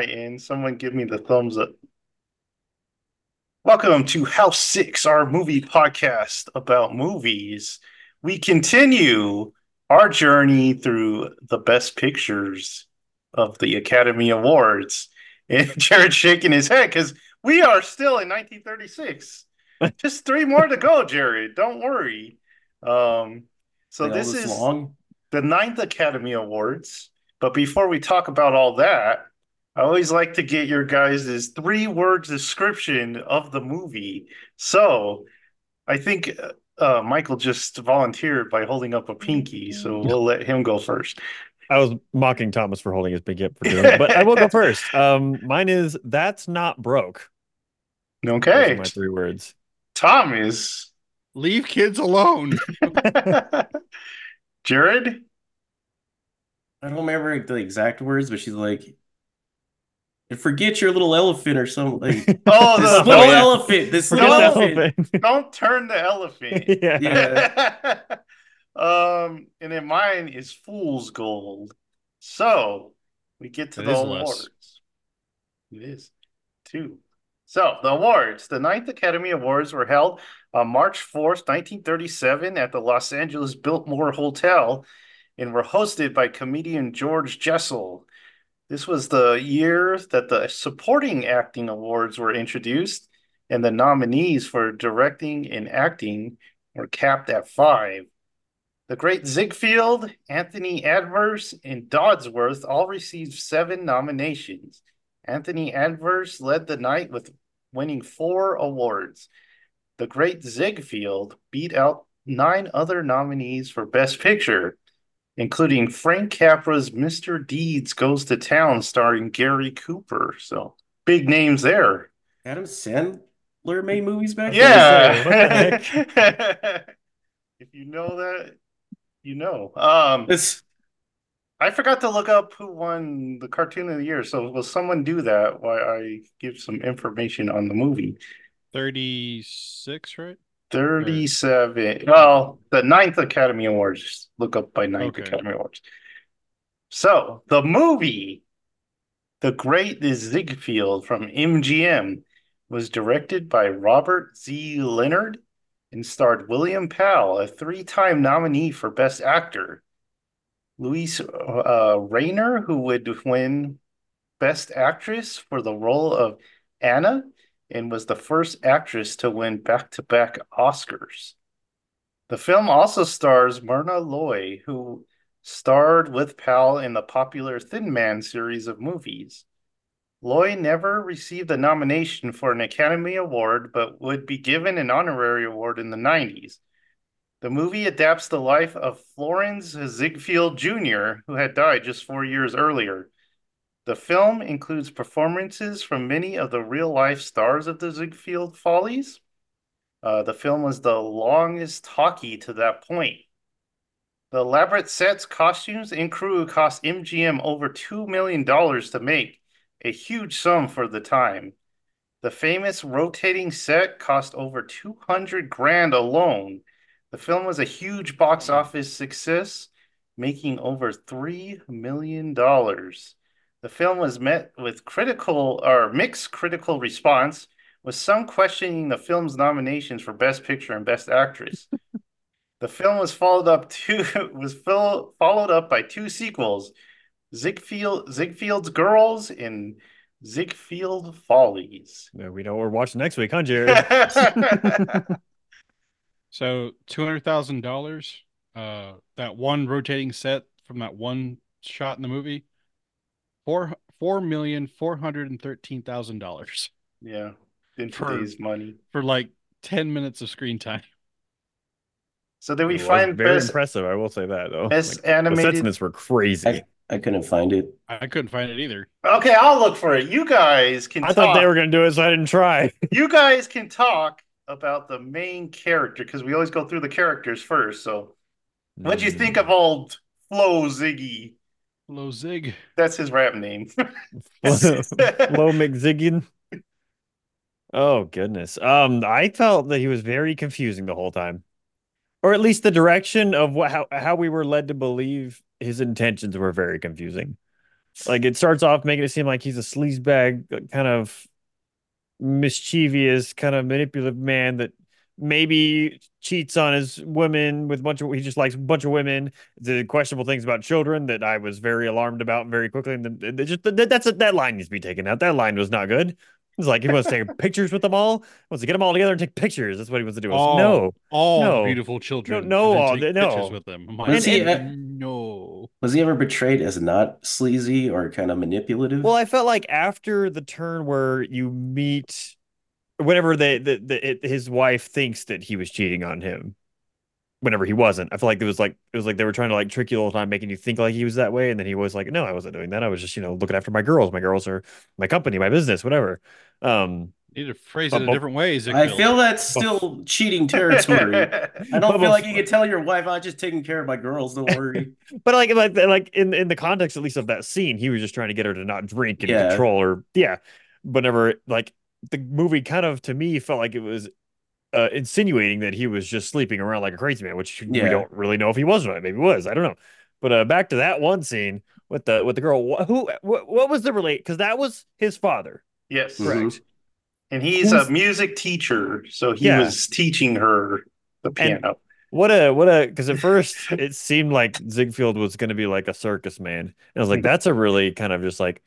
end, someone give me the thumbs up. Welcome to House Six, our movie podcast about movies. We continue our journey through the best pictures of the Academy Awards. And Jared's shaking his head because we are still in 1936. Just three more to go, Jared. Don't worry. Um, so this is long. the ninth Academy Awards. But before we talk about all that, I always like to get your guys' three word description of the movie. So I think uh, Michael just volunteered by holding up a pinky, so we'll let him go first. I was mocking Thomas for holding his pinky up for doing it, but I will go first. Um, mine is that's not broke. Okay, my three words. Thomas, leave kids alone. Jared, I don't remember the exact words, but she's like, forget your little elephant or something. oh, this little elephant. This little elephant. Don't turn the elephant. yeah. yeah. um, and then mine is fool's gold. So we get to it the awards. Less. It is two. So the awards, the Ninth Academy Awards were held on March 4th, 1937 at the Los Angeles Biltmore Hotel and were hosted by comedian George Jessel. This was the year that the supporting acting awards were introduced, and the nominees for directing and acting were capped at five. The Great Ziegfeld, Anthony Adverse, and Dodsworth all received seven nominations. Anthony Adverse led the night with winning four awards. The Great Ziegfeld beat out nine other nominees for Best Picture, including Frank Capra's Mr. Deeds Goes to Town, starring Gary Cooper. So big names there. Adam Sandler made movies back yeah. if you know that, you know. Um, it's. I forgot to look up who won the cartoon of the year. So will someone do that while I give some information on the movie? 36, right? 37. Well, the ninth Academy Awards. Look up by ninth okay. Academy Awards. So the movie, The Great Ziegfeld from MGM, was directed by Robert Z. Leonard and starred William Powell, a three-time nominee for Best Actor. Luise uh, Rainer, who would win Best Actress for the role of Anna and was the first actress to win back to back Oscars. The film also stars Myrna Loy, who starred with Powell in the popular Thin Man series of movies. Loy never received a nomination for an Academy Award, but would be given an honorary award in the 90s. The movie adapts the life of Florenz Ziegfeld Jr., who had died just four years earlier. The film includes performances from many of the real life stars of the Ziegfeld Follies. Uh, the film was the longest talkie to that point. The elaborate sets, costumes, and crew cost MGM over $2 million to make, a huge sum for the time. The famous rotating set cost over 200 grand alone. The film was a huge box office success, making over $3 million. The film was met with critical or mixed critical response, with some questioning the film's nominations for Best Picture and Best Actress. the film was followed up to was fill, followed up by two sequels, Ziegfeld Ziegfeld's Girls and Ziegfeld Follies. Yeah, we know what we're watching next week, huh, Jerry? so two hundred thousand dollars. Uh, that one rotating set from that one shot in the movie four four million four hundred and thirteen thousand dollars. Yeah, in today's for, money for like ten minutes of screen time. So did we find very best, impressive? I will say that though. Best like, animated. The sets in this were crazy. I, I, couldn't find it. I couldn't find it either. Okay, I'll look for it. You guys can. I talk. thought they were going to do it, so I didn't try. you guys can talk about the main character because we always go through the characters first. So, mm. what do you think of old Flo Ziggy? Low Zig. That's his rap name. Low McZiggin. Oh goodness. Um, I felt that he was very confusing the whole time, or at least the direction of what how how we were led to believe his intentions were very confusing. like it starts off making it seem like he's a sleazebag, kind of mischievous, kind of manipulative man that maybe cheats on his women with a bunch of he just likes a bunch of women the questionable things about children that i was very alarmed about very quickly. And the, the, just the, that's a, that line needs to be taken out. That line was not good. It's like he wants to take pictures with them all? He wants to get them all together and take pictures. That's what he wants to do. All, no. All no, beautiful children no, all, no. no. with them. Like, was he, uh, no. was he ever portrayed as not sleazy or kind of manipulative? Well i felt like after the turn where you meet whenever they the, the it, his wife thinks that he was cheating on him. Whenever he wasn't. I feel like it was like it was like they were trying to like trick you all the whole time making you think like he was that way. And then he was like no i wasn't doing that. I was just you know looking after my girls. My girls are my company my business whatever. Um you need to phrase it a different ways i feel that's still cheating territory. I don't feel like you can tell your wife i'm just taking care of my girls don't worry. But like like like in in the context at least of that scene he was just trying to get her to not drink and yeah. control her. yeah. Whenever like the movie kind of to me felt like it was uh, insinuating that he was just sleeping around like a crazy man, which yeah. we don't really know if he was or not. Maybe he was. I don't know. But uh, back to that one scene with the with the girl. Who what, what was the relate? Because that was his father. Yes, correct. Mm-hmm. And he's Who's... a music teacher, so he yeah. was teaching her the piano. And what a what a because at first it seemed like Ziegfeld was going to be like a circus man, and I was like, that's a really kind of just like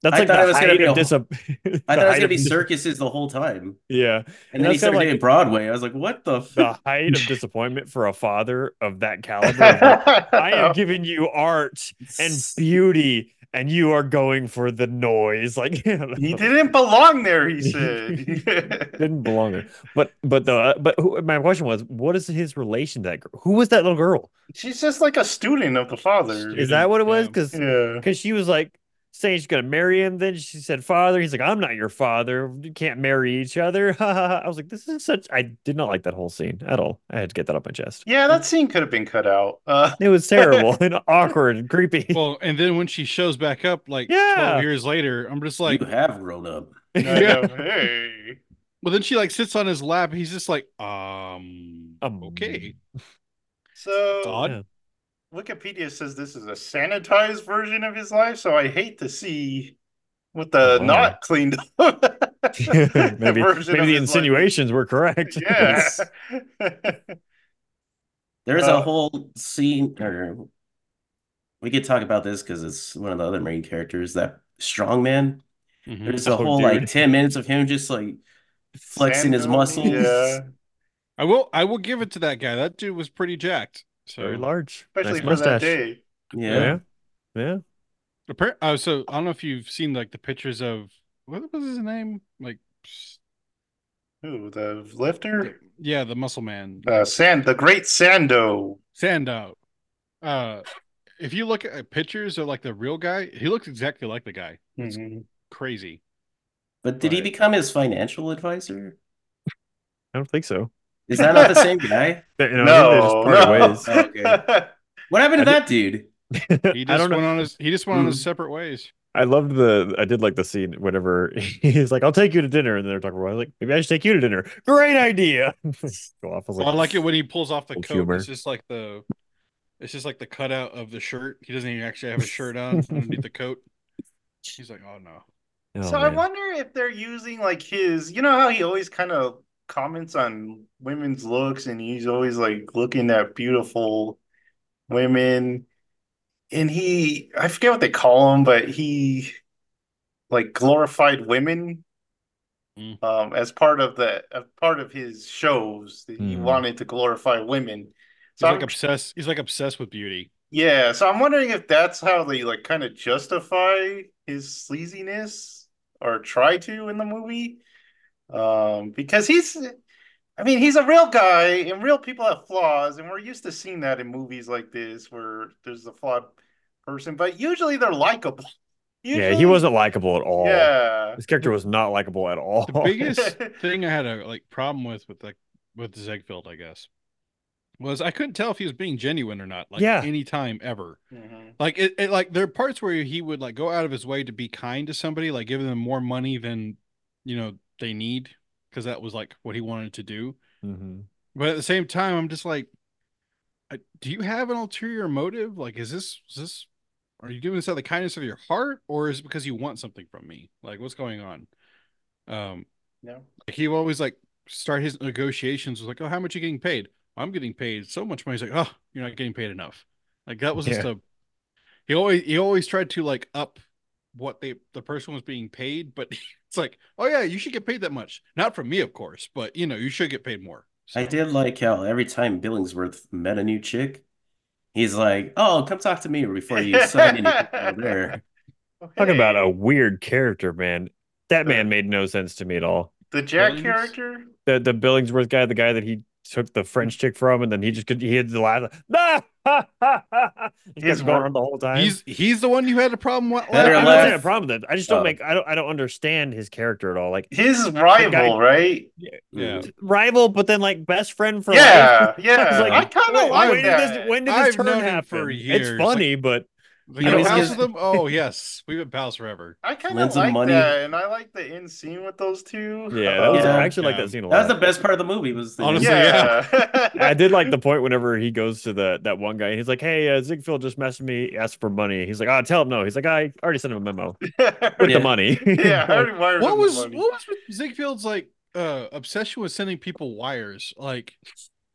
that's I like thought the it was height gonna be of dis- I thought it was gonna be circuses the whole time. Yeah, and, and then he started like, Broadway. I was like, "What the?" F-? The height of disappointment for a father of that caliber. I am giving you art and beauty, and you are going for the noise. Like he didn't belong there. He said didn't belong there. But but the but who, my question was, what is his relation to that girl? Who was that little girl? She's just like a student of the father. Is that what it was? Because yeah. because she was like saying she's gonna marry him. Then she said, "Father." He's like, "I'm not your father. You can't marry each other." I was like, "This is such." I did not like that whole scene at all. I had to get that off my chest. Yeah, that scene could have been cut out. Uh... It was terrible and awkward and creepy. Well, and then when she shows back up, like yeah. 12 years later, I'm just like, "You have grown up." yeah. Hey. Well, then she like sits on his lap. He's just like, um, um okay. So odd. Yeah. Wikipedia says this is a sanitized version of his life, so I hate to see what the oh, not cleaned up. maybe maybe the insinuations life. were correct. Yeah. There's uh, a whole scene, or we could talk about this because it's one of the other main characters, that strongman. Mm-hmm. There's a oh, whole dude. like 10 minutes of him just like flexing his muscles. Yeah. I will I will give it to that guy. That dude was pretty jacked. So very large, especially nice for mustache. that day. Yeah, yeah. yeah. Oh, so I don't know if you've seen like the pictures of what was his name, like. Who the lifter? Yeah, the muscle man. Uh, Sand, the great Sandow. Sandow. Uh, if you look at pictures of like the real guy, he looks exactly like the guy. It's mm-hmm. crazy. But did but... he become his financial advisor? I don't think so. Is that not the same guy? you know, no, no. Ways. Oh, okay. What happened to that dude? He just went on his he just went on his hmm. separate ways. I loved the I did like the scene whenever he's like, I'll take you to dinner, and they're talking about like maybe I should take you to dinner. Great idea. Go off. I, like, I like it when he pulls off the coat. Humor. It's just like the it's just like the cutout of the shirt. He doesn't even actually have a shirt on underneath the coat. He's like, oh no. Oh, so man. I wonder if they're using like his, you know how he always kind of comments on women's looks and he's always like looking at beautiful women and he I forget what they call him, but he like glorified women mm. um as part of the uh, part of his shows that mm. he wanted to glorify women. So he's like I'm, obsessed he's like obsessed with beauty. Yeah, so I'm wondering if that's how they like kind of justify his sleaziness or try to in the movie um, because he's, I mean, he's a real guy, and real people have flaws, and we're used to seeing that in movies like this where there's a flawed person, but usually they're likable. Usually, yeah, he wasn't likable at all. Yeah, his character was not likable at all. The biggest thing I had a like problem with with like with Ziegfeld, I guess, was I couldn't tell if he was being genuine or not. Like yeah. anytime ever. Mm-hmm. Like it, it, like there are parts where he would like go out of his way to be kind to somebody, like giving them more money than you know they need because that was like what he wanted to do. Mm-hmm. But at the same time, I'm just like, do you have an ulterior motive? Like, is this is this are you doing this out of the kindness of your heart, or is it because you want something from me? Like, what's going on? Um, yeah. He always like start his negotiations with like, oh, how much are you getting paid? I'm getting paid so much money. He's like, oh, you're not getting paid enough. Like that was yeah. just a. He always he always tried to like up what they the person was being paid, but it's like, oh yeah, you should get paid that much. Not from me, of course, but you know, you should get paid more. So. I did like how every time Billingsworth met a new chick, he's like, "Oh, come talk to me before you sign anything there." Okay. Talking about a weird character, man. That man uh, made no sense to me at all. The Jack Billings? character, the the Billingsworth guy, the guy that he took the French chick from, and then he just could he had the laugh. Ah! he's going on the whole time. He's he's the one you had a problem with. I don't have a problem with it. I just don't oh. make. I don't. I don't understand his character at all. Like his rival, guy, right? Yeah, rival, but then like best friend for yeah, life. yeah. like, I kind of like when that. Did this, when did this I've turn happen? It's funny, like, but you know, pals with them? Oh yes, we've been pals forever. I kind of like money. that, and I like the in scene with those two. Yeah, that was, yeah. I actually yeah. like that scene a lot. That was the best part of the movie. Was the honestly, yeah. yeah. I did like the point whenever he goes to the that one guy, and he's like, "Hey, uh, Ziegfeld just messaged me, asked for money." He's like, "Oh, tell him no." He's like, "I already sent him a memo with the money." yeah, I already wired what was what was with Ziegfeld's like uh obsession with sending people wires? Like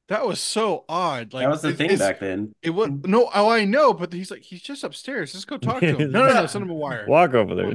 that was so odd. Like that was the it, thing back then. It was no, oh I know, but he's like he's just upstairs. Let's go talk to him. no, no, no, send him a wire. Walk over there.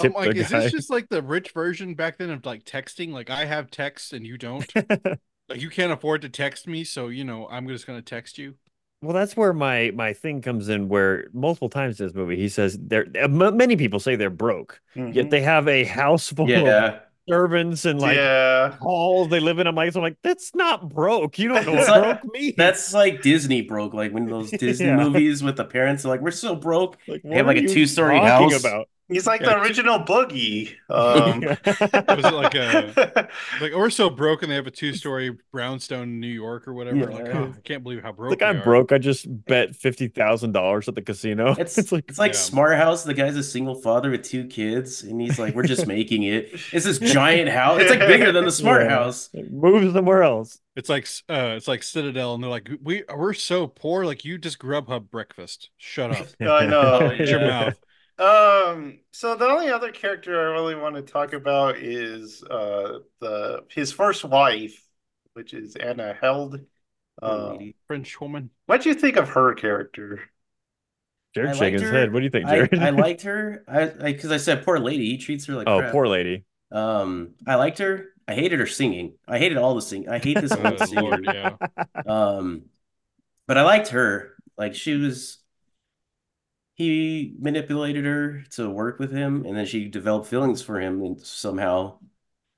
I'm like, is guy. this just like the rich version back then of like texting? Like I have text and you don't. like you can't afford to text me, so you know I'm just gonna text you. Well, that's where my my thing comes in. Where multiple times in this movie, he says they're many people say they're broke, mm-hmm. yet they have a house full yeah. of servants and like yeah. halls they live in. I'm like, so I'm like, that's not broke. You don't know what like, broke means. That's like Disney broke. Like when those Disney yeah. movies with the parents are like, we're so broke. Like, they have like a two story house. About? He's like the original Boogie. Um, was it like a like we're so broken they have a two story brownstone in New York or whatever? Yeah. Like, oh, I can't believe how broke. Like I'm are. broke. I just bet fifty thousand dollars at the casino. It's, it's like it's like yeah. Smart House. The guy's a single father with two kids, and he's like, "We're just making it. It's this giant house. It's like bigger than the Smart yeah. House. Move somewhere else." It's like uh, it's like Citadel, and they're like, "We we're so poor. Like you just Grubhub breakfast. Shut up. I know. Shut your mouth." Um, so the only other character I really want to talk about is uh the his first wife, which is Anna Held. Um, French woman. What'd you think of her character? Jared shaking his head. What do you think, Jared? I, I liked her. I because I, I, said poor lady. He treats her like oh, crap. poor lady. Um, I liked her. I hated her singing. I hated all the singing. I hate this whole oh, singing. Lord, yeah. Um, but I liked her. Like she was he manipulated her to work with him, and then she developed feelings for him, and somehow.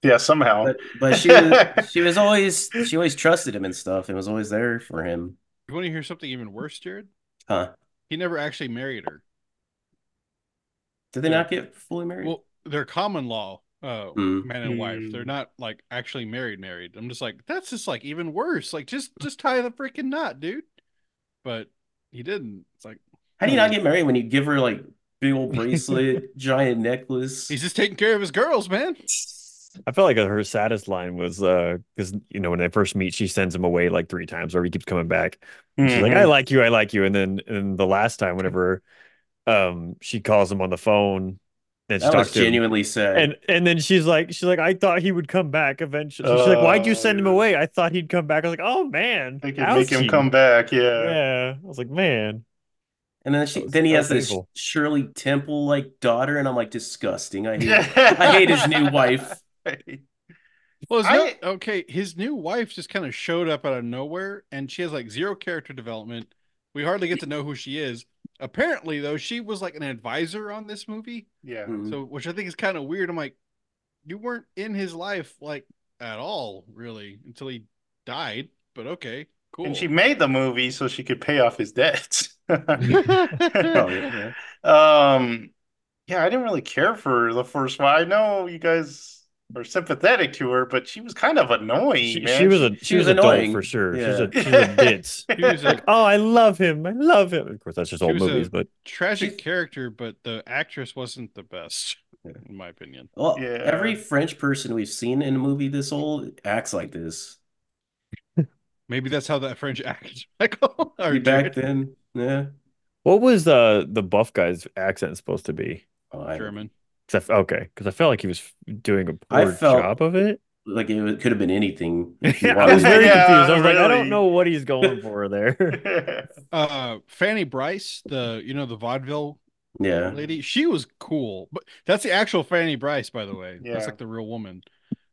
Yeah, somehow. But, but she was she was always she always trusted him and stuff, and was always there for him. You want to hear something even worse, Jared? Huh? He never actually married her. Did they not get fully married? Well, they're common law, uh, mm. man and wife. They're not like actually married. Married. I'm just like that's just like even worse. Like just just tie the freaking knot, dude. But he didn't. It's like how do you not get married when you give her like big old bracelet, giant necklace? He's just taking care of his girls, man. I felt like her saddest line was uh because you know when they first meet, she sends him away like three times, or he keeps coming back. Mm-hmm. She's like, "I like you, I like you," and then and the last time, whenever um she calls him on the phone, and she that was genuinely him, sad. And and then she's like, she's like, I thought he would come back eventually. Uh, she's like, why'd you send him away? I thought he'd come back. I was like, oh man, they could make him come back. Yeah, yeah. I was like, man. And then she, then he has this Shirley Temple like daughter, and I'm like disgusting. I hate, I hate his new wife. Well, I, no, okay, his new wife just kind of showed up out of nowhere, and she has like zero character development. We hardly get to know who she is. Apparently, though, she was like an advisor on this movie. Yeah. Mm-hmm. So, which I think is kind of weird. I'm like, you weren't in his life like at all, really, until he died. But okay. Cool. And she made the movie so she could pay off his debts. oh, yeah. Um, yeah, I didn't really care for the first one. I know you guys are sympathetic to her, but she was kind of annoying. She, she was a she, she was, was annoying for sure. Yeah. She's a she's a ditz. she was like, oh, I love him. I love him. Of course, that's just old movies, but tragic character. But the actress wasn't the best, in my opinion. Well, yeah. every French person we've seen in a movie this old acts like this. Maybe that's how that French acts, Michael. back then, yeah. What was the the buff guy's accent supposed to be? Oh, German. I, okay, because I felt like he was doing a poor job of it. Like it could have been anything. I was very yeah, confused. I was really. like, I don't know what he's going for there. uh, Fanny Brice, the you know the vaudeville yeah lady, she was cool. But that's the actual Fanny Brice, by the way. Yeah. That's like the real woman.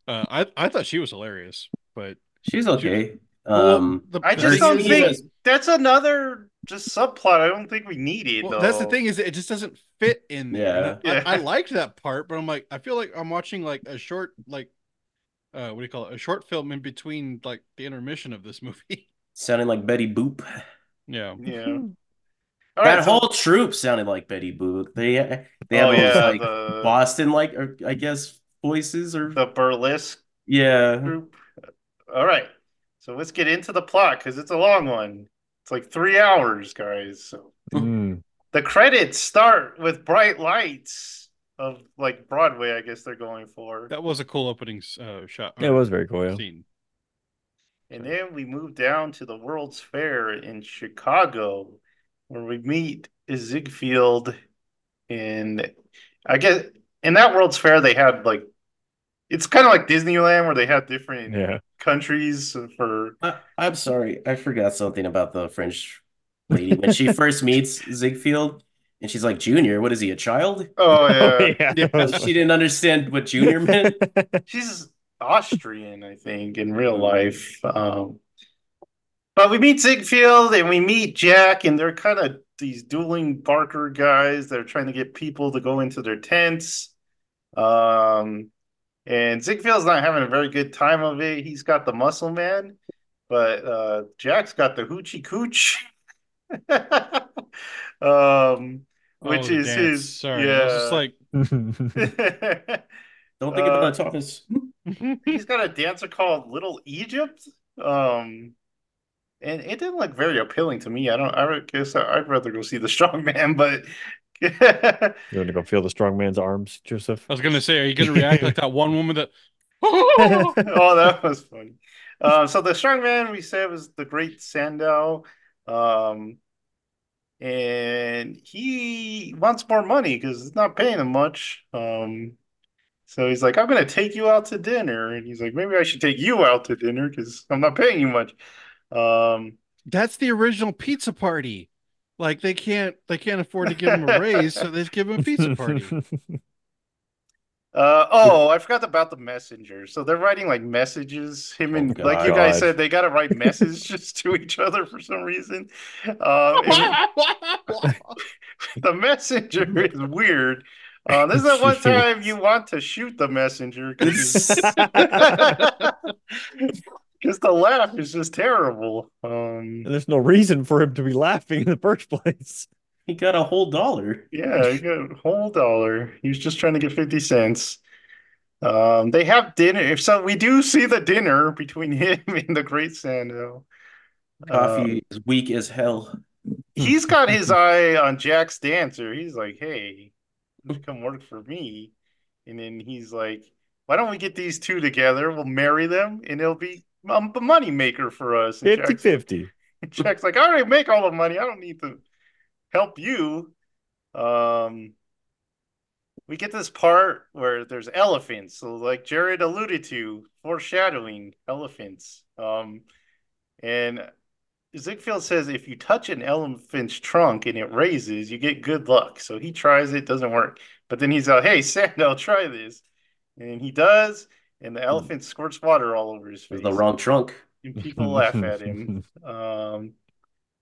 Uh, I I thought she was hilarious, but she's okay. She, um, well, I just don't think that's another just subplot. I don't think we need it. Well, that's the thing is it just doesn't fit in there. Yeah. yeah. I, I, liked that part, but I'm like, I feel like I'm watching like a short, like, uh, what do you call it? A short film in between like the intermission of this movie. Sounding like Betty Boop. Yeah. Yeah. that right, whole so... troupe sounded like Betty Boop. They they have oh, yeah, like the... Boston like or I guess voices or the burlesque. Yeah. Group. All right. So let's get into the plot because it's a long one. It's like three hours, guys. So mm. the credits start with bright lights of like Broadway. I guess they're going for. That was a cool opening uh, shot. Yeah, it was very cool. Yeah. Scene. And then we move down to the World's Fair in Chicago, where we meet Ziegfeld. And I guess in that World's Fair, they had like it's kind of like Disneyland where they have different yeah. countries for. I, am sorry, I forgot something about the French lady when she first meets Ziegfeld. And she's like, Junior, what is he, a child? Oh, yeah. oh, yeah. yeah. She didn't understand what Junior meant. she's Austrian, I think, in real life. Um, but we meet Ziegfeld and we meet Jack, and they're kind of these dueling Barker guys. They're trying to get people to go into their tents. Um, and Ziegfeld's not having a very good time of it. He's got the muscle man, but uh, Jack's got the hoochie cooch. um, which oh, is dance. his. Sorry, yeah. I was just like. Don't think about uh, Thomas. he's got a dancer called Little Egypt. Um, and it didn't look very appealing to me. I don't. I guess I'd rather go see the strong man, but you want to go feel the strong man's arms, Joseph? I was going to say, are you going to react like that one woman that? oh, that was funny. Uh, so the strong man we said was the great Sandow, um, and he wants more money because it's not paying him much. Um, so he's like, "I'm going to take you out to dinner," and he's like, "Maybe I should take you out to dinner because I'm not paying you much." Um, That's the original pizza party. Like they can't they can't afford to give him a raise, so they give him a pizza party. Uh oh, I forgot about the messenger. So they're writing like messages. Him and oh, like you guys said, they got to write messages to each other for some reason. Uh, the messenger is weird. Uh, this is the one time you want to shoot the messenger because the laugh is just terrible. Um, and there's no reason for him to be laughing in the first place. He got a whole dollar. Yeah, he got a whole dollar. He was just trying to get 50 cents. Um, they have dinner. So we do see the dinner between him and the Great Sandow. Coffee um, is weak as hell. He's got his eye on Jack's dancer. He's like, hey, come work for me. And then he's like, why don't we get these two together? We'll marry them and it'll be I'm a money maker for us. 50 50. Jack's like, I already make all the money. I don't need to help you. Um, we get this part where there's elephants. So, like Jared alluded to, foreshadowing elephants. Um, and Ziegfeld says if you touch an elephant's trunk and it raises, you get good luck. So he tries it, doesn't work. But then he's like, hey, I'll try this. And he does and the hmm. elephant squirts water all over his face. The wrong trunk. And people laugh at him. Um,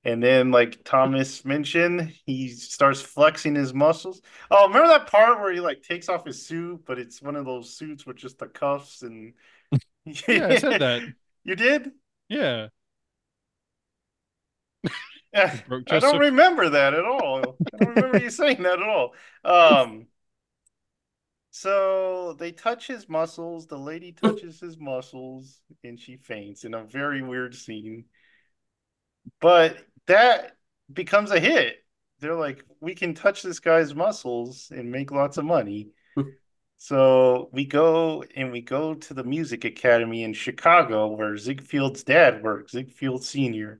and then, like Thomas mentioned, he starts flexing his muscles. Oh, remember that part where he like takes off his suit, but it's one of those suits with just the cuffs and. yeah, I said that. You did? Yeah. yeah. I don't remember that at all. I don't remember you saying that at all. Um, so they touch his muscles. The lady touches his muscles and she faints in a very weird scene. But that becomes a hit. They're like, we can touch this guy's muscles and make lots of money. so we go and we go to the music academy in Chicago where Ziegfeld's dad works, Ziegfeld Sr.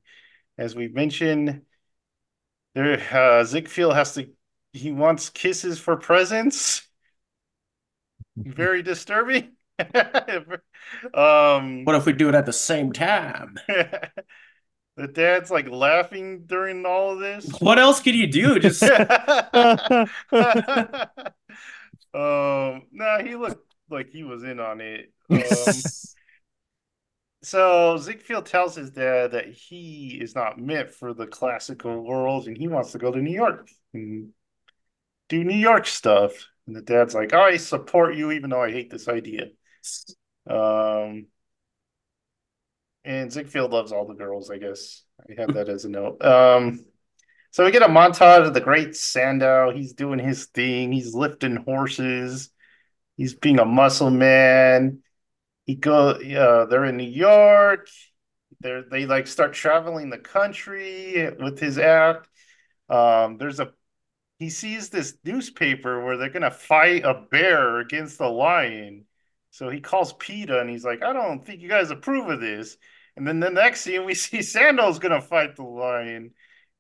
As we mentioned, There, uh, Ziegfeld has to. He wants kisses for presents. Very disturbing. um, what if we do it at the same time? the dad's like laughing during all of this. What else can you do? Just um, no, he looked like he was in on it. Um, so Ziegfeld tells his dad that he is not meant for the classical world and he wants to go to New York and do New York stuff. And the dad's like, I support you even though I hate this idea. Um, and Ziegfeld loves all the girls, I guess. I have that as a note. Um, so we get a montage of the great Sandow. He's doing his thing. He's lifting horses. He's being a muscle man he go uh, they're in New York. They they like start traveling the country with his act. Um, there's a he sees this newspaper where they're gonna fight a bear against a lion. So he calls PETA and he's like, I don't think you guys approve of this. And then the next scene we see Sandow's gonna fight the lion.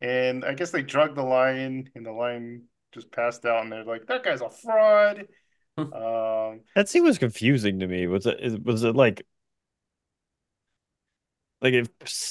And I guess they drug the lion and the lion just passed out and they're like, that guy's a fraud um, that scene was confusing to me. Was it? Was it like, like if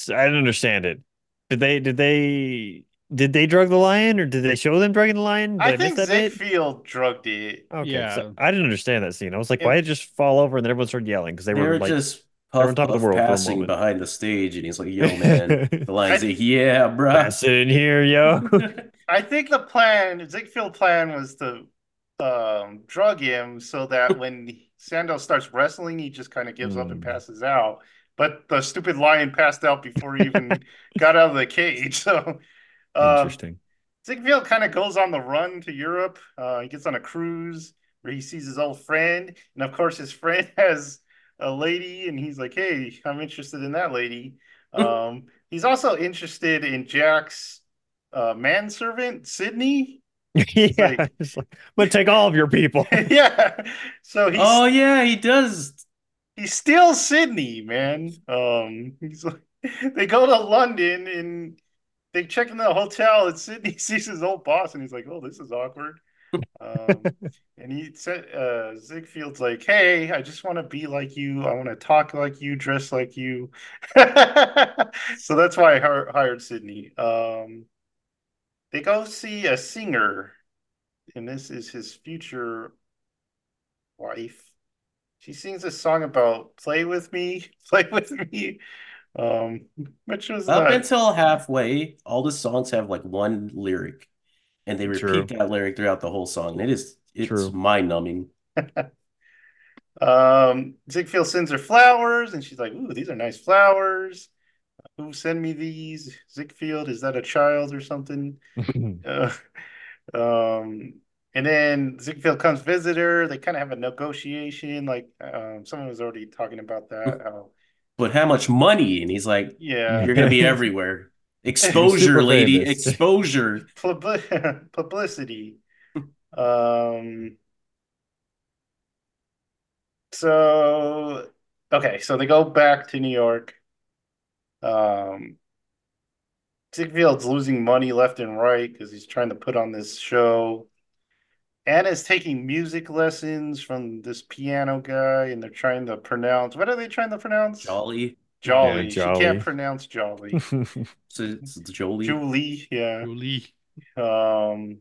I didn't understand it? Did they? Did they? Did they drug the lion, or did they show them drugging the lion? Did I, I think miss that Ziegfeld drugged it. Okay, yeah. So I didn't understand that scene. I was like, why did it just fall over and then everyone started yelling because they, they, were, like, just puff, on top of the world passing behind the stage, and he's like, "Yo, man," the lion's like, "Yeah, bro, pass it in here, yo." I think the plan, Ziegfeld plan, was to um, drug him so that when Sandow starts wrestling, he just kind of gives mm. up and hmm. passes out. But the stupid lion passed out before he even got out of the cage. So um, interesting. Ziegfeld kind of goes on the run to Europe. Uh, he gets on a cruise where he sees his old friend, and of course, his friend has a lady, and he's like, "Hey, I'm interested in that lady." um, he's also interested in Jack's uh, manservant, Sydney, yeah, like, like, I'm gonna take all of your people. yeah. So he's oh yeah, he does. He steals Sydney, man. Um, he's like, they go to London and they check in the hotel, and Sydney sees his old boss, and he's like, "Oh, this is awkward." um, and he said, uh, Ziegfeld's like, "Hey, I just want to be like you. I want to talk like you, dress like you." so that's why I hired Sydney. Um, they go see a singer, and this is his future wife. She sings a song about "Play with Me, Play with Me," um, which was up not... until halfway. All the songs have like one lyric, and they repeat True. that lyric throughout the whole song. It is it's mind numbing. um, Ziegfeld sends her flowers, and she's like, "Ooh, these are nice flowers." who sent me these? Ziegfeld, is that a child or something? uh, um, and then Ziegfeld comes visit her. They kind of have a negotiation. Like um, someone was already talking about that. How, but how much money? And he's like, "Yeah, you're gonna be everywhere. Exposure, lady. Famous. Exposure. Publicity." um. So okay, so they go back to New York. Um, Ziegfeld's losing money left and right because he's trying to put on this show. Anna's taking music lessons from this piano guy, and they're trying to pronounce. What are they trying to pronounce? Jolly. Jolly. Yeah, jolly. She can't pronounce Jolly. so it's Jolie. Julie. Yeah. Julie. Um.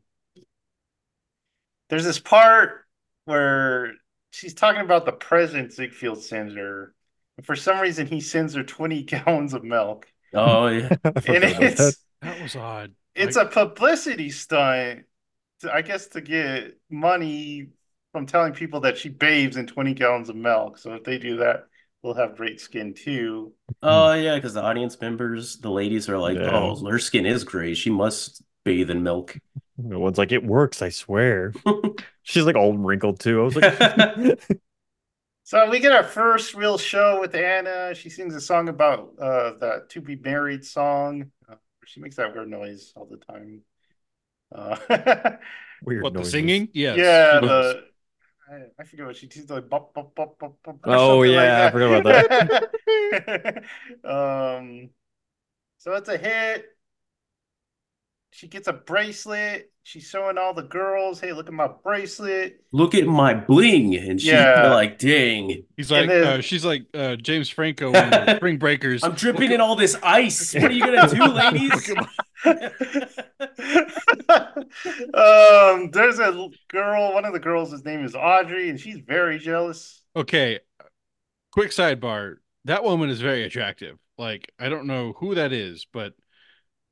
There's this part where she's talking about the present Ziegfeld sends her, for some reason, he sends her 20 gallons of milk. Oh, yeah. and it's that was odd. It's a publicity stunt, to, I guess, to get money from telling people that she bathes in 20 gallons of milk. So if they do that, we'll have great skin too. Oh, yeah, because the audience members, the ladies are like, yeah. oh, her skin is great. She must bathe in milk. No one's like, it works, I swear. She's like all wrinkled too. I was like, So we get our first real show with Anna. She sings a song about uh, the "To Be Married" song. Uh, she makes that weird noise all the time. Uh, weird. What noises. the singing? Yes. Yeah. The, I, I forget what she does. Like bop, bop, bop, bop, bop, oh yeah, like I forgot about that. um, so it's a hit. she gets a bracelet. She's showing all the girls, "Hey, look at my bracelet. Look at my bling." And she's yeah. like, "Dang." He's like, then, uh, she's like uh, James Franco in Spring Breakers. I'm dripping in all this ice. What are you gonna do, ladies? um, there's a girl. One of the girls, his name is Audrey, and she's very jealous. Okay, quick sidebar. That woman is very attractive. Like, I don't know who that is, but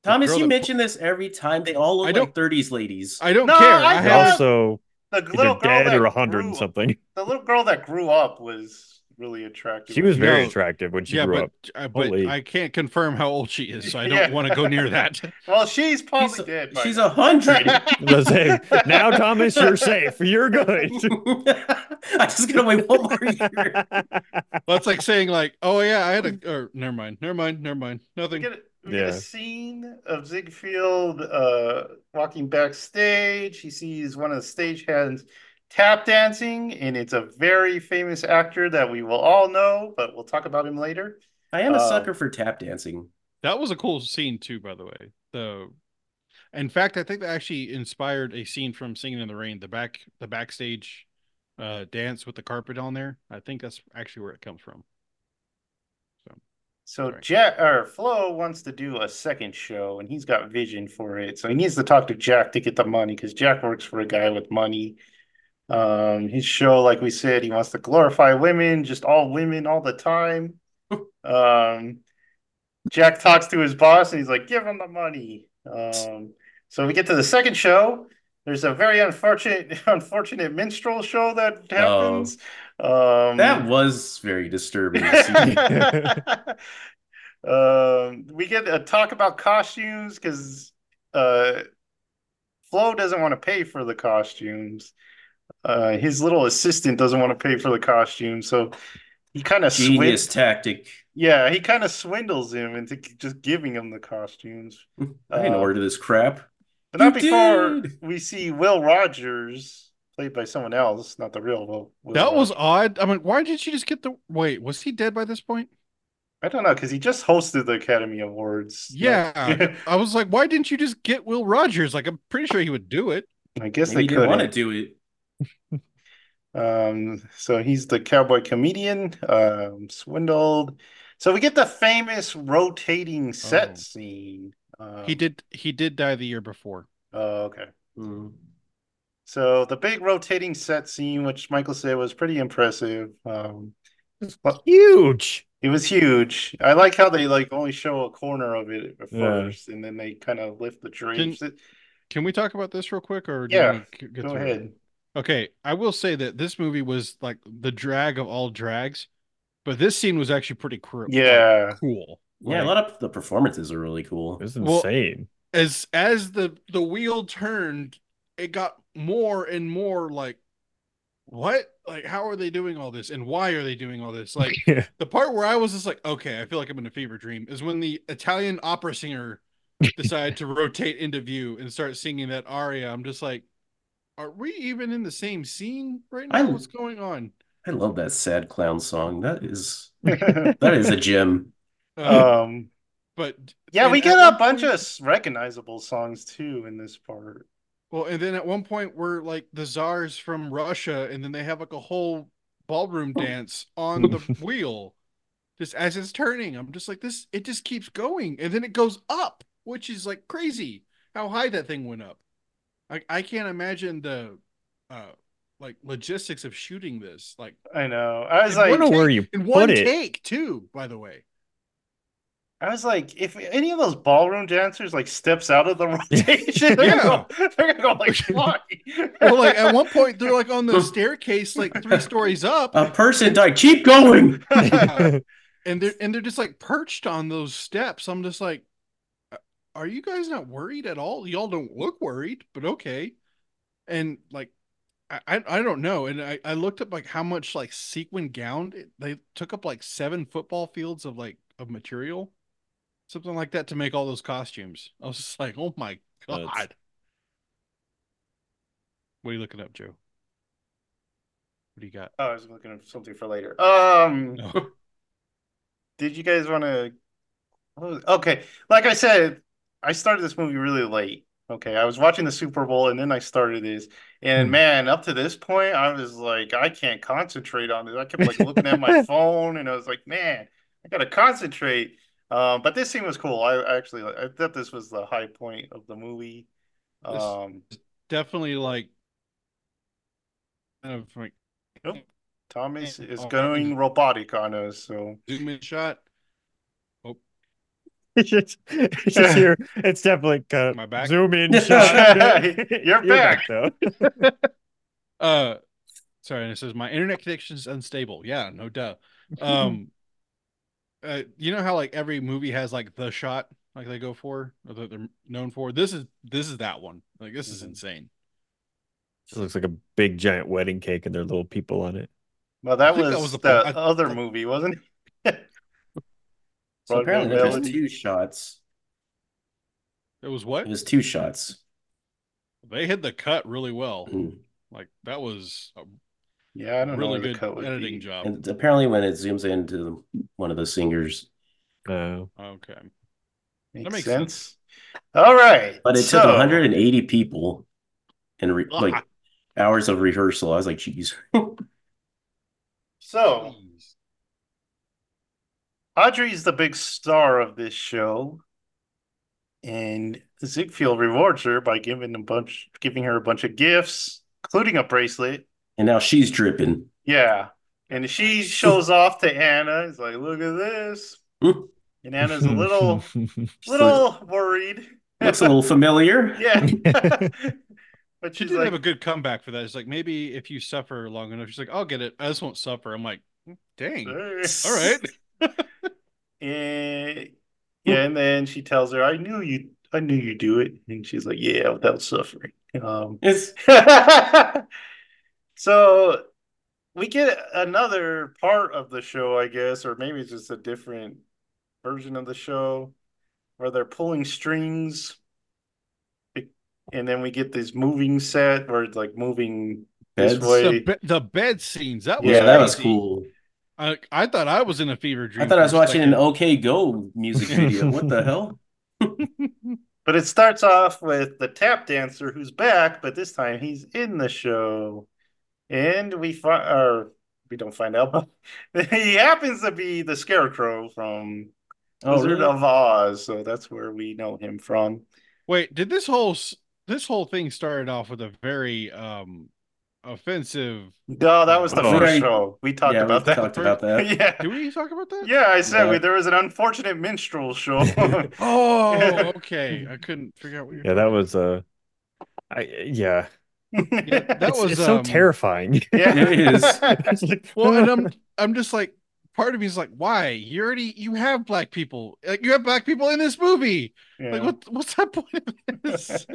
Thomas, you that... mention this every time. They all look like 30s ladies. I don't no, care. I, I also the little girl dead or 100 and something. The little girl that grew up was really attractive. She was very attractive when she yeah, grew but, up. Uh, but Holy. I can't confirm how old she is, so I don't yeah. want to go near that. well, she's probably she's, dead. She's a hundred. now, Thomas, you're safe. You're good. I just gotta wait one more year. well, it's like saying, like, oh yeah, I had a. Or never mind, never mind, never mind, nothing. We get, we yeah. get a scene of Ziegfeld uh, walking backstage. He sees one of the stagehands tap dancing, and it's a very famous actor that we will all know, but we'll talk about him later. I am a uh, sucker for tap dancing. That was a cool scene too, by the way. The in fact, I think that actually inspired a scene from Singing in the Rain, the back the backstage uh dance with the carpet on there. I think that's actually where it comes from. So so Jack or Flo wants to do a second show and he's got vision for it. So he needs to talk to Jack to get the money because Jack works for a guy with money um, his show, like we said, he wants to glorify women, just all women all the time. um, Jack talks to his boss and he's like, "Give him the money." Um, so we get to the second show. There's a very unfortunate, unfortunate minstrel show that happens. Oh, um, that was very disturbing. um, we get a talk about costumes because uh, Flo doesn't want to pay for the costumes uh, his little assistant doesn't want to pay for the costume, so he kind of genius swin- tactic. Yeah, he kind of swindles him into just giving him the costumes. I didn't uh, order this crap. But not before did. we see Will Rogers played by someone else, not the real Will. Will that Rogers. was odd. I mean, why did she just get the wait? Was he dead by this point? I don't know because he just hosted the Academy Awards. Yeah, I was like, why didn't you just get Will Rogers? Like, I'm pretty sure he would do it. I guess Maybe they could want to do it. Um, so he's the cowboy comedian, um, swindled. So we get the famous rotating set oh. scene. Um, he did. He did die the year before. Oh, okay. Mm. So the big rotating set scene, which Michael said was pretty impressive. Um, huge. It was huge. I like how they like only show a corner of it first, yeah. and then they kind of lift the drapes. Can, can we talk about this real quick, or yeah, go ahead. It? Okay, I will say that this movie was like the drag of all drags, but this scene was actually pretty cool. Yeah, cool. Yeah, like, a lot of the performances are really cool. It's insane. Well, as as the the wheel turned, it got more and more like, what? Like, how are they doing all this, and why are they doing all this? Like, yeah. the part where I was just like, okay, I feel like I'm in a fever dream, is when the Italian opera singer decided to rotate into view and start singing that aria. I'm just like are we even in the same scene right now? I, What's going on? I love that sad clown song. That is that is a gem. Uh, um, but yeah, we get a bunch point, of recognizable songs too in this part. Well, and then at one point we're like the czars from Russia, and then they have like a whole ballroom dance on the wheel, just as it's turning. I'm just like this. It just keeps going, and then it goes up, which is like crazy. How high that thing went up. I I can't imagine the uh like logistics of shooting this. Like I know. I was like, I don't where you in put one it. take too. By the way, I was like, if any of those ballroom dancers like steps out of the rotation, they're, yeah. gonna, go, they're gonna go like fly. well, like at one point they're like on the staircase, like three stories up. A person died. Keep going. and they're and they're just like perched on those steps. I'm just like, are you guys not worried at all? Y'all don't look worried, but okay. And like, I I don't know. And I, I looked up like how much like sequin gown they took up like seven football fields of like of material, something like that to make all those costumes. I was just like, oh my god. That's... What are you looking up, Joe? What do you got? Oh, I was looking up something for later. Um, oh. did you guys want to? Okay, like I said, I started this movie really late. Okay, I was watching the Super Bowl and then I started this, and hmm. man, up to this point, I was like, I can't concentrate on this. I kept like looking at my phone, and I was like, man, I gotta concentrate. Um, but this scene was cool. I, I actually I thought this was the high point of the movie. Um, definitely like kind of like. Nope. Thomas is going robotic on us. So zoom in shot. It's just, it's just here. It's definitely cut. My back. Zoom in shot. You're, You're back. back though. uh, sorry. And it says my internet connection is unstable. Yeah, no duh. Um, uh, you know how like every movie has like the shot like they go for or that they're known for. This is this is that one. Like this is mm-hmm. insane. It looks like a big giant wedding cake and there are little people on it. Well, that was, that was the, the other movie, wasn't it? So apparently there was two shots. It was what? It was two shots. They hit the cut really well. Mm. Like that was a yeah, I don't really know good editing be. job. And apparently, when it zooms into one of the singers. Oh, okay. Makes that makes sense. sense. All right, but it so... took 180 people and re- like hours of rehearsal. I was like, "Geez." So, Audrey's the big star of this show, and Ziegfeld rewards her by giving a bunch, giving her a bunch of gifts, including a bracelet. And now she's dripping. Yeah, and she shows off to Anna. He's like, look at this. And Anna's a little, little worried. Looks a little familiar. yeah. But she did like, have a good comeback for that. It's like maybe if you suffer long enough, she's like, "I'll get it. I just won't suffer." I'm like, "Dang, all right." And yeah, and then she tells her, "I knew you. I knew you would do it." And she's like, "Yeah, without suffering." Um, so we get another part of the show, I guess, or maybe it's just a different version of the show where they're pulling strings and then we get this moving set or it's like moving Beds. this way. The, the, bed scenes that was yeah, crazy. that was cool. I, I thought I was in a fever dream. I thought I was watching an OK Go music video. what the hell? but it starts off with the tap dancer who's back, but this time he's in the show, and we find or we don't find out, but he happens to be the Scarecrow from oh, Wizard really? of Oz, so that's where we know him from. Wait, did this whole this whole thing started off with a very um offensive. No, that was the oh, first show. We talked yeah, about that. Talked about that. yeah. Did we talk about that? Yeah, I said yeah. We, there was an unfortunate minstrel show. oh, okay. I couldn't figure out what. You're yeah, that was uh, I yeah. yeah that it's, was it's um, so terrifying. Yeah, it is. like, well, and I'm I'm just like part of me is like, why? You already you have black people. Like you have black people in this movie. Yeah. Like what what's that point of this?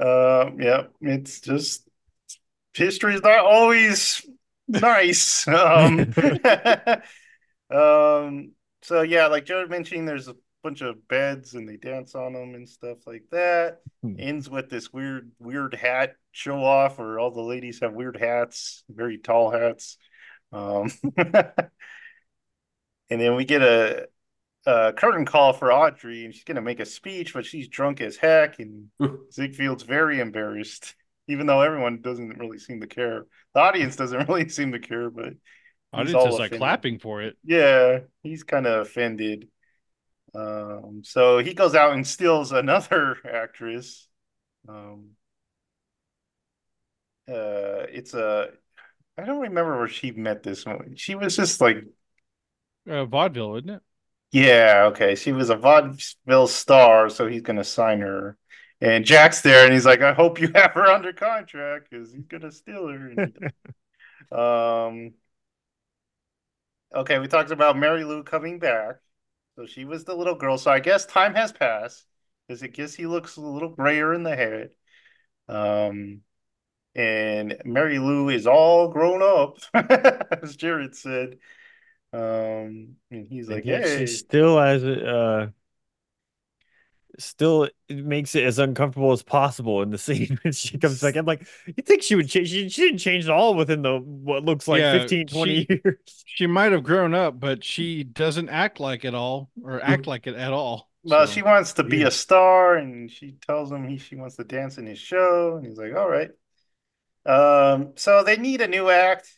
uh yeah, it's just history is not always nice. um um so yeah, like Joe mentioned, there's a bunch of beds and they dance on them and stuff like that. Hmm. Ends with this weird weird hat show off where all the ladies have weird hats, very tall hats. Um, and then we get a, a, curtain call for Audrey, and she's going to make a speech, but she's drunk as heck, and Ziegfeld's very embarrassed, even though everyone doesn't really seem to care. The audience doesn't really seem to care, but audience is like clapping for it. Yeah, he's kind of offended. Um, so he goes out and steals another actress. Um, uh, it's a I don't remember where she met this one. She was just like uh, vaudeville, isn't it? Yeah, okay. She was a vaudeville star, so he's gonna sign her. And Jack's there, and he's like, "I hope you have her under contract because he's gonna steal her." um. Okay, we talked about Mary Lou coming back. So she was the little girl. So I guess time has passed because I guess he looks a little grayer in the head. Um, and Mary Lou is all grown up, as Jared said. Um, and he's like, and "Hey, she still has it. Uh, still it makes it as uncomfortable as possible in the scene when she comes back. I'm like, you think she would change? She, she didn't change at all within the what looks like yeah, 15, 20 she, years. She might have grown up, but she doesn't act like it all or act like it at all. Well, so, she wants to be a star, and she tells him he she wants to dance in his show, and he's like, "All right." Um, so they need a new act,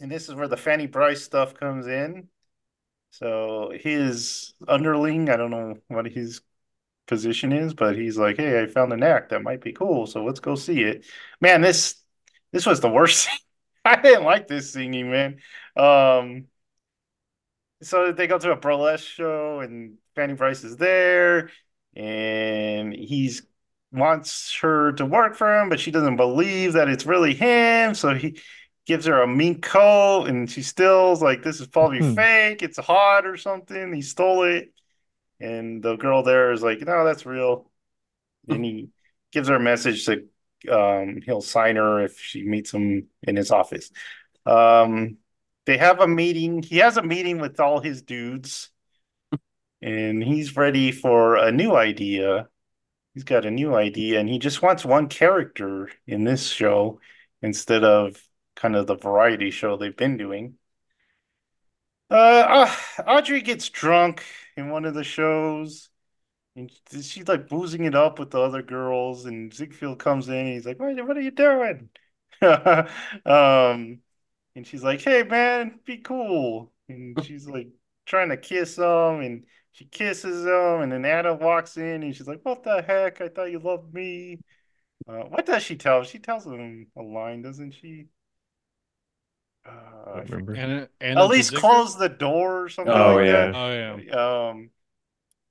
and this is where the Fanny Brice stuff comes in. So his underling, I don't know what his position is, but he's like, "Hey, I found an act that might be cool, so let's go see it." Man, this this was the worst. I didn't like this singing, man. Um, so they go to a burlesque show, and Fanny Brice is there, and he's wants her to work for him, but she doesn't believe that it's really him. So he gives her a mink coat, and she still's like, "This is probably hmm. fake. It's hot or something. He stole it." And the girl there is like, "No, that's real." and he gives her a message to um, he'll sign her if she meets him in his office. Um, they have a meeting. He has a meeting with all his dudes, and he's ready for a new idea. He's got a new idea, and he just wants one character in this show instead of kind of the variety show they've been doing. Uh, uh Audrey gets drunk in one of the shows and she's like boozing it up with the other girls, and Ziegfeld comes in and he's like, What, what are you doing? um, and she's like, Hey man, be cool. And she's like trying to kiss him, and she kisses him, and then Anna walks in and she's like, What the heck? I thought you loved me. Uh, what does she tell? She tells him a line, doesn't she? Uh, I remember. Anna, Anna At least close the door or something. Oh like yeah. That. Oh yeah. Um,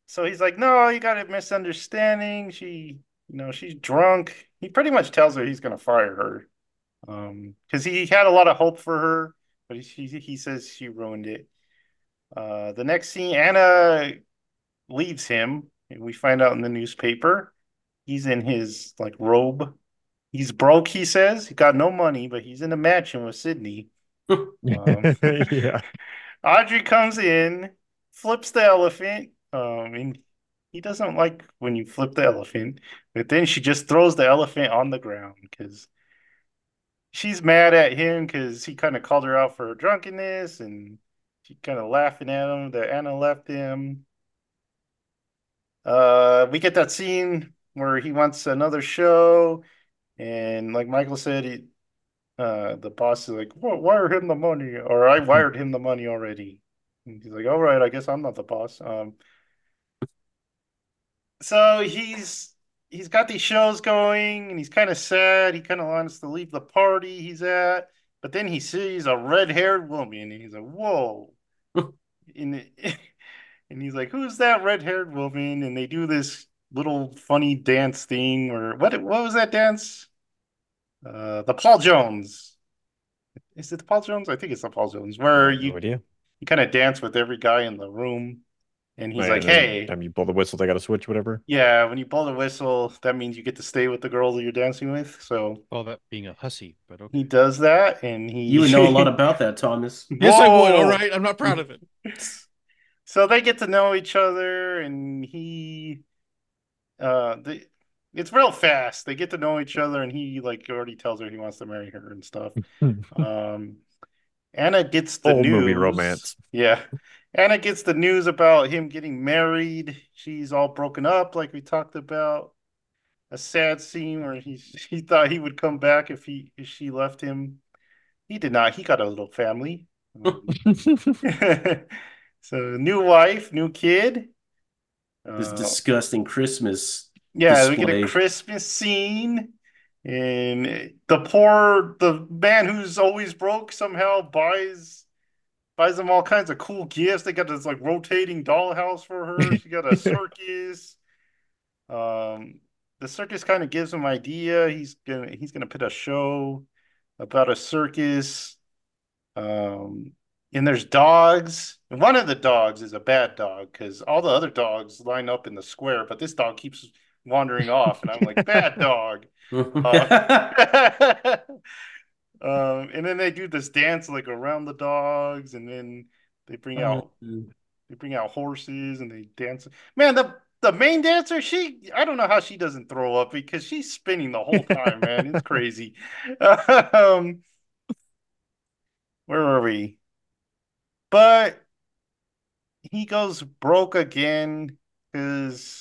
so he's like, no, you got a misunderstanding. She, you know, she's drunk. He pretty much tells her he's gonna fire her, um, because he had a lot of hope for her, but he he says she ruined it. Uh, the next scene, Anna leaves him, and we find out in the newspaper he's in his like robe. He's broke, he says. He got no money, but he's in a mansion with Sidney. Um, yeah. Audrey comes in, flips the elephant, um, and he doesn't like when you flip the elephant, but then she just throws the elephant on the ground because she's mad at him because he kind of called her out for her drunkenness and she kind of laughing at him that Anna left him. Uh, we get that scene where he wants another show, and like Michael said, he, uh, the boss is like, well, "Wire him the money," or "I wired him the money already." And he's like, "All right, I guess I'm not the boss." Um, so he's he's got these shows going and he's kind of sad. He kind of wants to leave the party he's at, but then he sees a red-haired woman and he's like, "Whoa!" and and he's like, "Who's that red-haired woman?" And they do this little funny dance thing, or what? What was that dance? Uh, the Paul Jones. Is it the Paul Jones? I think it's the Paul Jones, where you no you kind of dance with every guy in the room. And he's right, like, "Hey, time you blow the whistle, they got to switch, whatever." Yeah, when you blow the whistle, that means you get to stay with the girl that you're dancing with. So, all that being a hussy, but okay. he does that, and he you would know a lot about that, Thomas. yes, I would. All right, I'm not proud of it. so they get to know each other, and he, uh, the it's real fast. They get to know each other, and he like already tells her he wants to marry her and stuff. um, Anna gets the Old news. movie romance. Yeah. Anna gets the news about him getting married. She's all broken up, like we talked about. A sad scene where he he thought he would come back if he if she left him. He did not. He got a little family. Um, so new wife, new kid. This uh, disgusting Christmas. Yeah, display. we get a Christmas scene. And the poor the man who's always broke somehow buys buys them all kinds of cool gifts. They got this like rotating dollhouse for her. She got a circus. Um, the circus kind of gives him idea. He's gonna he's gonna put a show about a circus. Um, and there's dogs. And one of the dogs is a bad dog because all the other dogs line up in the square, but this dog keeps wandering off, and I'm like, bad dog. Uh, um, and then they do this dance like around the dogs, and then they bring out oh, they bring out horses and they dance. Man, the the main dancer, she I don't know how she doesn't throw up because she's spinning the whole time, man. It's crazy. um, where are we? But he goes broke again because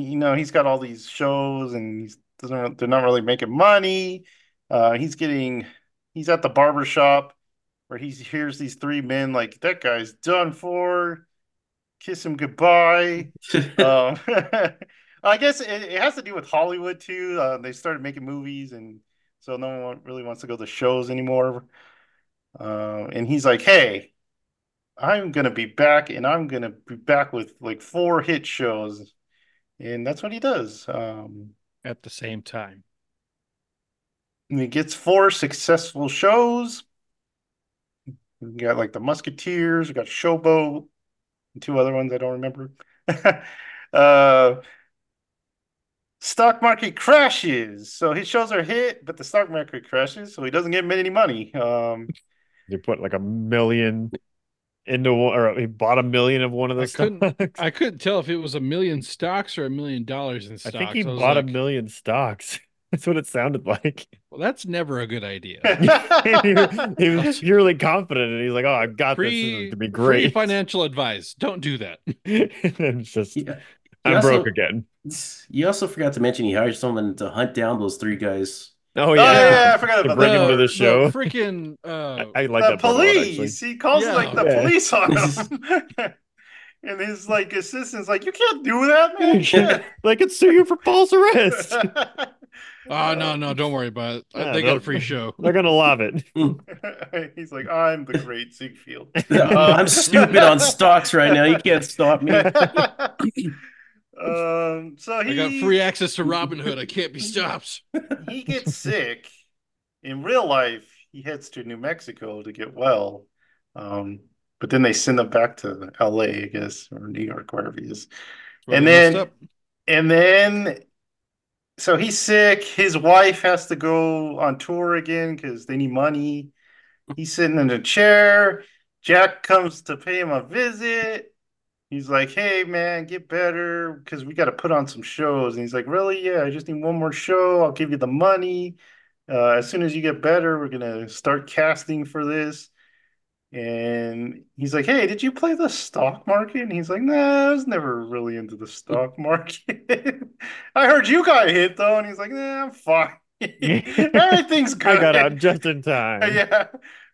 you know he's got all these shows and he's doesn't they're not really making money. Uh, he's getting he's at the barber shop where he hears these three men like that guy's done for. Kiss him goodbye. um, I guess it, it, has to do with Hollywood too. Uh, they started making movies, and so no one really wants to go to shows anymore. Uh, and he's like, "Hey, I'm gonna be back, and I'm gonna be back with like four hit shows," and that's what he does. Um, At the same time, he gets four successful shows. We got like the Musketeers, we got Showboat, and two other ones I don't remember. uh, stock market crashes. So his shows are hit, but the stock market crashes, so he doesn't get any money. Um, you put like a million into one, or he bought a million of one of the I. Couldn't, I couldn't tell if it was a million stocks or a million dollars in stocks. I think he I bought like, a million stocks. That's what it sounded like. Well, that's never a good idea. he, he, was purely confident, and he's like, "Oh, I've got free, this to be great." Financial advice: Don't do that. and it's just, yeah. I'm also, broke again. You also forgot to mention he hired someone to hunt down those three guys. Oh yeah, oh, yeah, I forgot about bring that. him to the show. The freaking, uh, I, I like the that police. He calls yeah. like the yeah. police on him. and his like assistant's like, "You can't do that, man. like, it's sue you for false arrest." Oh no, no, don't worry about it. Yeah, they got a free show. They're gonna love it. He's like, I'm the great Ziegfeld. Uh, I'm stupid on stocks right now. You can't stop me. Um, so he I got free access to Robin Hood. I can't be stopped. he gets sick. In real life, he heads to New Mexico to get well. Um, but then they send him back to LA, I guess, or New York, wherever he is. and then and then so he's sick. His wife has to go on tour again because they need money. He's sitting in a chair. Jack comes to pay him a visit. He's like, "Hey, man, get better because we got to put on some shows." And he's like, "Really? Yeah, I just need one more show. I'll give you the money. Uh, as soon as you get better, we're gonna start casting for this." And he's like, "Hey, did you play the stock market?" And he's like, "Nah, I was never really into the stock market. I heard you got hit though." And he's like, "Nah, I'm fine. Everything's good. I got out just in time. yeah,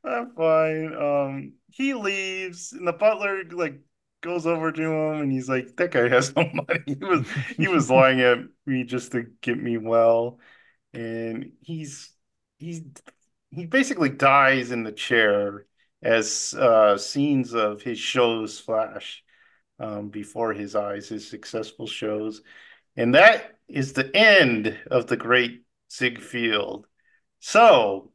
I'm fine." Um, he leaves, and the butler like goes over to him, and he's like, "That guy has no money. He was he was lying at me just to get me well." And he's he's he basically dies in the chair as uh, scenes of his shows flash um, before his eyes, his successful shows. And that is the end of the great Ziegfeld. So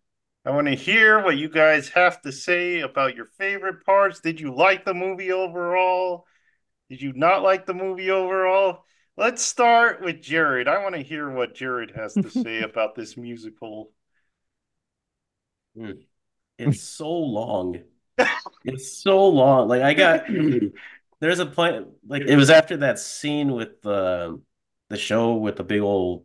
I want to hear what you guys have to say about your favorite parts. Did you like the movie overall? Did you not like the movie overall? Let's start with Jared. I want to hear what Jared has to say about this musical. Hmm. It's so long. it's so long. Like I got there's a point like it was after that scene with the the show with the big old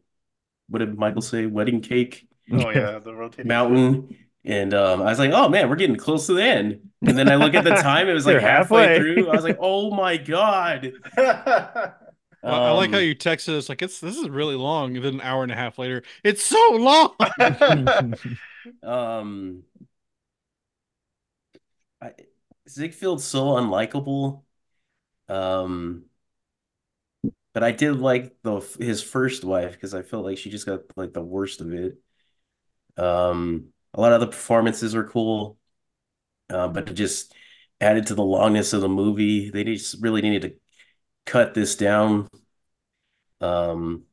what did Michael say? Wedding cake. Oh yeah, the rotating mountain. And um, I was like, oh man, we're getting close to the end. And then I look at the time, it was like halfway. halfway through. I was like, oh my God. Um, I like how um, you texted us like it's this is really long. And then an hour and a half later, it's so long. um, I, Ziegfeld's so unlikable. Um, but I did like the his first wife because I felt like she just got like the worst of it. Um, a lot of the performances were cool, uh, but it just added to the longness of the movie. They just really needed to cut this down. Um,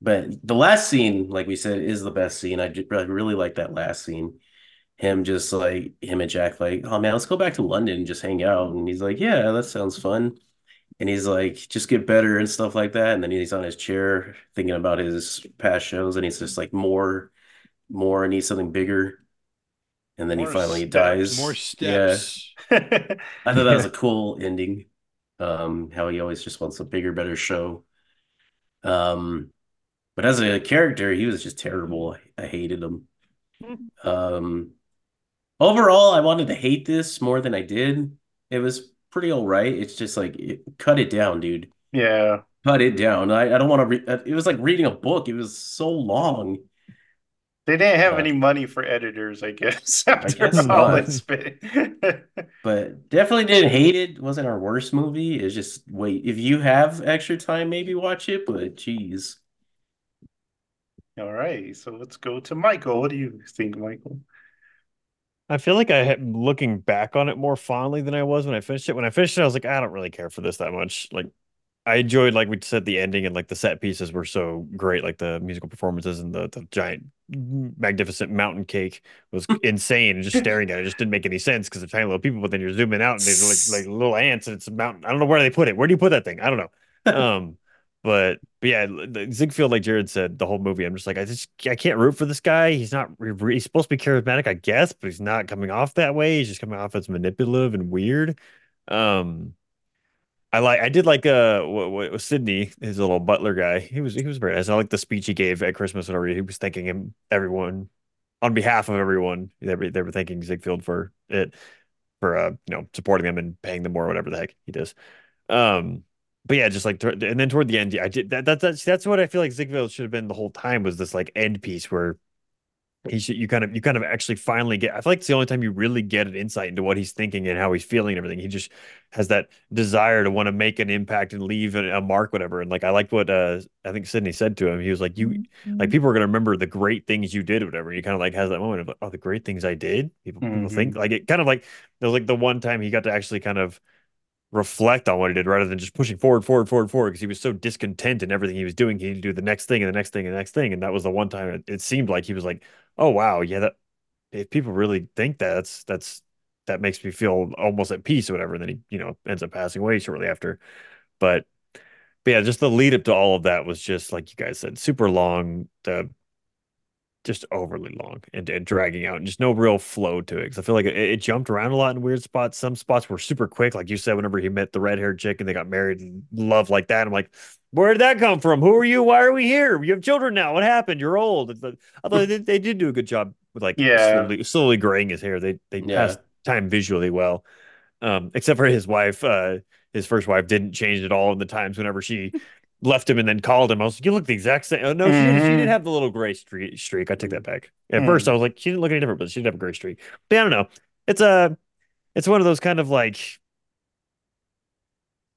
but the last scene, like we said, is the best scene. I really like that last scene him just like him and Jack like, oh man, let's go back to London and just hang out. And he's like, yeah, that sounds fun. And he's like, just get better and stuff like that. And then he's on his chair thinking about his past shows, and he's just like, more, more, I need something bigger. And then more he finally steps, dies. More steps. Yeah. I thought that was a cool ending. Um, how he always just wants a bigger, better show. Um, but as a character, he was just terrible. I, I hated him. Um, Overall, I wanted to hate this more than I did. It was pretty all right. It's just like it, cut it down, dude. Yeah. Cut it down. I, I don't want to read it was like reading a book. It was so long. They didn't have uh, any money for editors, I guess. After I guess all it's been. but definitely didn't hate it. it. Wasn't our worst movie. It's just wait, if you have extra time, maybe watch it. But geez. All right, so let's go to Michael. What do you think, Michael? I feel like I am looking back on it more fondly than I was when I finished it. When I finished it, I was like, I don't really care for this that much. Like, I enjoyed, like we said, the ending and like the set pieces were so great, like the musical performances and the, the giant, magnificent mountain cake was insane. And just staring at it just didn't make any sense because they're tiny little people, but then you're zooming out and they're like like little ants and it's a mountain. I don't know where they put it. Where do you put that thing? I don't know. Um, but but yeah, Ziegfeld, like Jared said, the whole movie, I'm just like, I just I can't root for this guy. He's not he's supposed to be charismatic, I guess, but he's not coming off that way. He's just coming off as manipulative and weird. Um, I like I did like uh what, what was Sidney his little butler guy he was he was very nice. I like the speech he gave at Christmas whenever he was thanking him everyone on behalf of everyone they were, they were thanking Ziegfeld for it for uh you know supporting them and paying them more whatever the heck he does. Um but yeah just like and then toward the end I did that, that that's that's what I feel like Ziegfeld should have been the whole time was this like end piece where he should, you kind of you kind of actually finally get i feel like it's the only time you really get an insight into what he's thinking and how he's feeling and everything he just has that desire to want to make an impact and leave a, a mark whatever and like i liked what uh i think sidney said to him he was like you mm-hmm. like people are going to remember the great things you did or whatever he kind of like has that moment of oh the great things i did people, mm-hmm. people think like it kind of like it was like the one time he got to actually kind of reflect on what he did rather than just pushing forward, forward, forward, forward because he was so discontent in everything he was doing. He needed to do the next thing and the next thing and the next thing. And that was the one time it, it seemed like he was like, oh, wow, yeah, that if people really think that, that's, that's, that makes me feel almost at peace or whatever. And then he, you know, ends up passing away shortly after. But, but yeah, just the lead up to all of that was just like you guys said, super long. The just overly long and, and dragging out and just no real flow to it. Because I feel like it, it, jumped around a lot in weird spots. Some spots were super quick, like you said, whenever he met the red haired chick and they got married and love like that. I'm like, where did that come from? Who are you? Why are we here? You have children now. What happened? You're old. Although they, they did do a good job with like yeah. slowly, slowly graying his hair. They they yeah. passed time visually well. Um, except for his wife, uh, his first wife didn't change at all in the times whenever she left him and then called him. I was like, you look the exact same. Oh, no, mm-hmm. she, did, she did have the little gray streak. streak. I take that back. At mm. first, I was like, she didn't look any different, but she did have a gray streak. But yeah, I don't know. It's a, it's one of those kind of like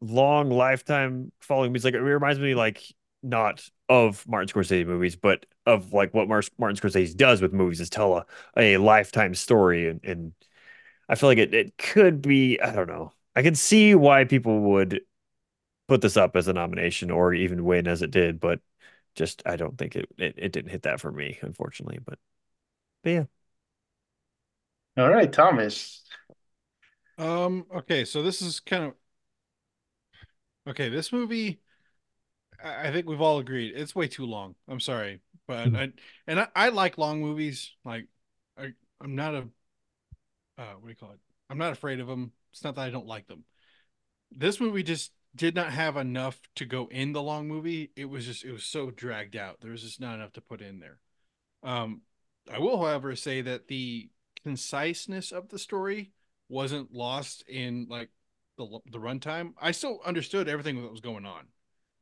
long lifetime following movies. Like it reminds me, like not of Martin Scorsese movies, but of like what Mar- Martin Scorsese does with movies is tell a, a lifetime story. And, and I feel like it, it could be, I don't know. I can see why people would put this up as a nomination or even win as it did, but just I don't think it it, it didn't hit that for me, unfortunately. But, but yeah. All right, Thomas. Um, okay, so this is kind of okay, this movie I think we've all agreed it's way too long. I'm sorry. But mm-hmm. I and I, I like long movies. Like I I'm not a uh what do you call it? I'm not afraid of them. It's not that I don't like them. This movie just did not have enough to go in the long movie. It was just it was so dragged out. There was just not enough to put in there. Um, I will, however, say that the conciseness of the story wasn't lost in like the the runtime. I still understood everything that was going on.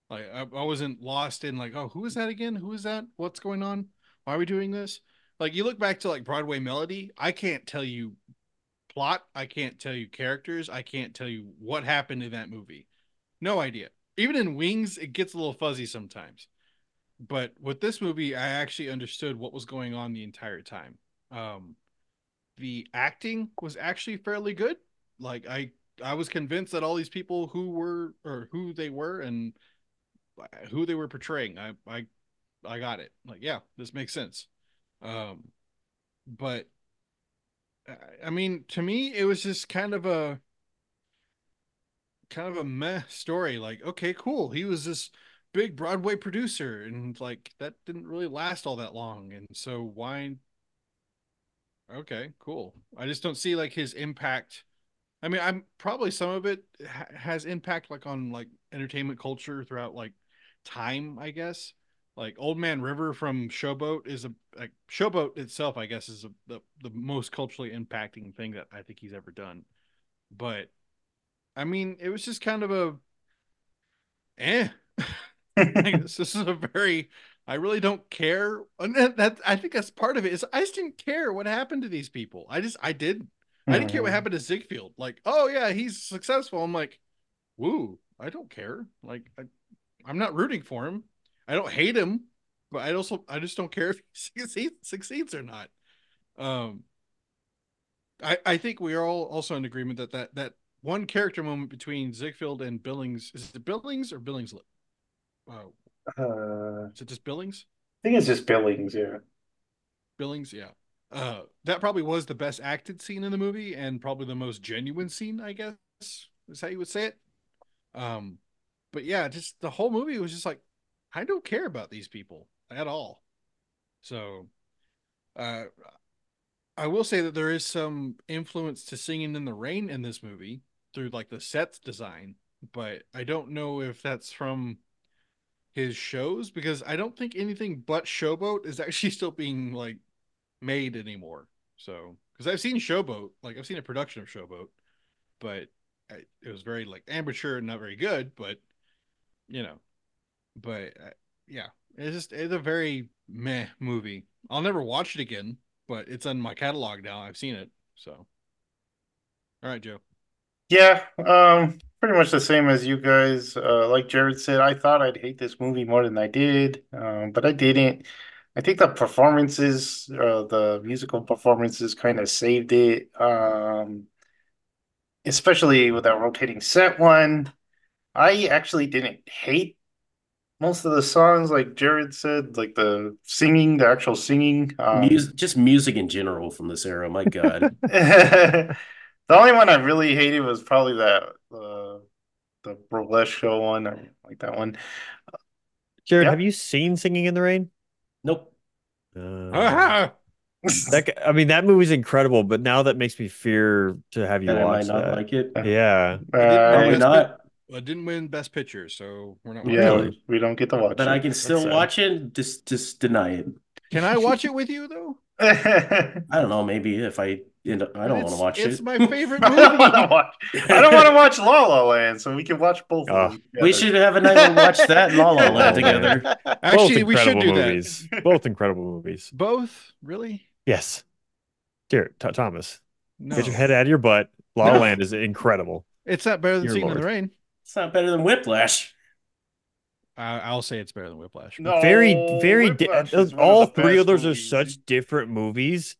Like I, I wasn't lost in like, oh, who is that again? Who is that? What's going on? Why are we doing this? Like you look back to like Broadway Melody, I can't tell you plot, I can't tell you characters, I can't tell you what happened in that movie. No idea. Even in Wings, it gets a little fuzzy sometimes. But with this movie, I actually understood what was going on the entire time. Um, the acting was actually fairly good. Like I, I was convinced that all these people who were or who they were and who they were portraying, I, I, I got it. Like, yeah, this makes sense. Um, but I mean, to me, it was just kind of a kind of a meh story. Like, okay, cool. He was this big Broadway producer, and like that didn't really last all that long. And so why? Okay, cool. I just don't see like his impact. I mean, I'm probably some of it ha- has impact like on like entertainment culture throughout like time, I guess. Like Old Man River from Showboat is a like Showboat itself, I guess, is a, the the most culturally impacting thing that I think he's ever done. But I mean, it was just kind of a eh. this is a very I really don't care. And that, I think that's part of it is I just didn't care what happened to these people. I just I did. I didn't care what happened to Ziegfeld. Like, oh yeah, he's successful. I'm like, woo, I don't care. Like I, I'm not rooting for him. I don't hate him, but I also I just don't care if he succeeds, succeeds or not. Um I I think we are all also in agreement that that that one character moment between Ziegfeld and Billings is it Billings or Billings? Uh, uh, Is it just Billings? I think it's just Billings, yeah. Billings, yeah. Uh, that probably was the best acted scene in the movie and probably the most genuine scene, I guess, is how you would say it. Um, but yeah, just the whole movie was just like, I don't care about these people at all. So, uh, I will say that there is some influence to singing in the rain in this movie through like the sets design, but I don't know if that's from his shows because I don't think anything but Showboat is actually still being like made anymore. So, because I've seen Showboat, like I've seen a production of Showboat, but I, it was very like amateur and not very good. But you know, but uh, yeah, it's just it's a very meh movie. I'll never watch it again, but it's on my catalog now. I've seen it. So, all right, Joe. Yeah, um, pretty much the same as you guys. Uh, like Jared said, I thought I'd hate this movie more than I did, um, but I didn't. I think the performances, uh, the musical performances, kind of saved it. Um, especially with that rotating set one. I actually didn't hate most of the songs, like Jared said, like the singing, the actual singing. Um, music, just music in general from this era. My God. The only one I really hated was probably that uh, the burlesque show one. I like that one. Jared, yeah. have you seen Singing in the Rain? Nope. Uh, uh-huh. that I mean that movie's incredible, but now that makes me fear to have you watch might not that. like it. Yeah, uh, probably not. It didn't win Best Picture, so we're not. Yeah, we don't get to watch. It. But it. I can still watch it. Just, just deny it. Can I watch it with you though? I don't know. Maybe if I I don't want to watch it's it. It's my favorite movie. I don't want to watch I don't want to watch La La Land, so we can watch both. Uh, we should have a night and watch that and La La Land together. Actually, we should do movies. that. Both incredible movies. Both, really? Yes. Dear T- Thomas, no. get your head out of your butt. La La Land is incredible. It's not better than Singing in the Rain. It's not better than Whiplash. I'll say it's better than Whiplash. No, very, very. Di- all three of those movies. are such different movies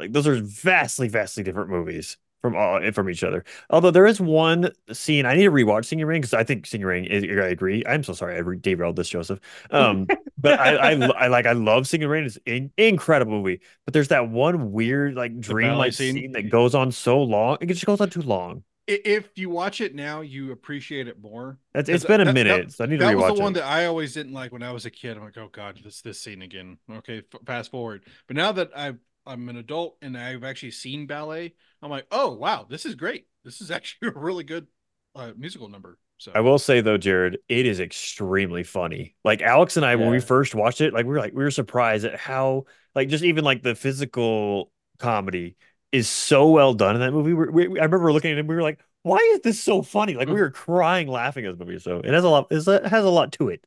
like those are vastly, vastly different movies from all from each other. Although there is one scene I need to rewatch Singing Ring because I think Singing Rain. Is, I agree. I'm so sorry. I derailed this, Joseph. Um, but I, I, I, like I love Singing Rain. It's an incredible movie. But there's that one weird like dream like scene. scene that goes on so long. It just goes on too long. If you watch it now, you appreciate it more. it's, it's been a that, minute. That, so I need to rewatch it. That was the one that I always didn't like when I was a kid. I'm like, oh god, this this scene again. Okay, f- fast forward. But now that I've I'm an adult and I've actually seen ballet, I'm like, oh wow, this is great. This is actually a really good uh, musical number. So I will say though, Jared, it is extremely funny. Like Alex and I, yeah. when we first watched it, like we were like we were surprised at how like just even like the physical comedy is so well done in that movie. We, we, I remember looking at it and we were like, why is this so funny? Like we were crying laughing at the movie. So it has a lot. It has a lot to it.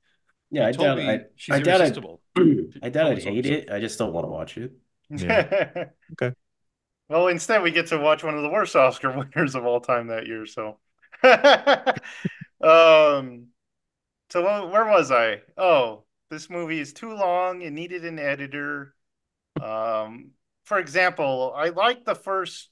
Yeah, I doubt. I, I doubt. I, I doubt I'd hate it. I just don't want to watch it. Yeah. okay. Well, instead, we get to watch one of the worst Oscar winners of all time that year. So, um, so where was I? Oh, this movie is too long. It needed an editor. Um, for example, I like the first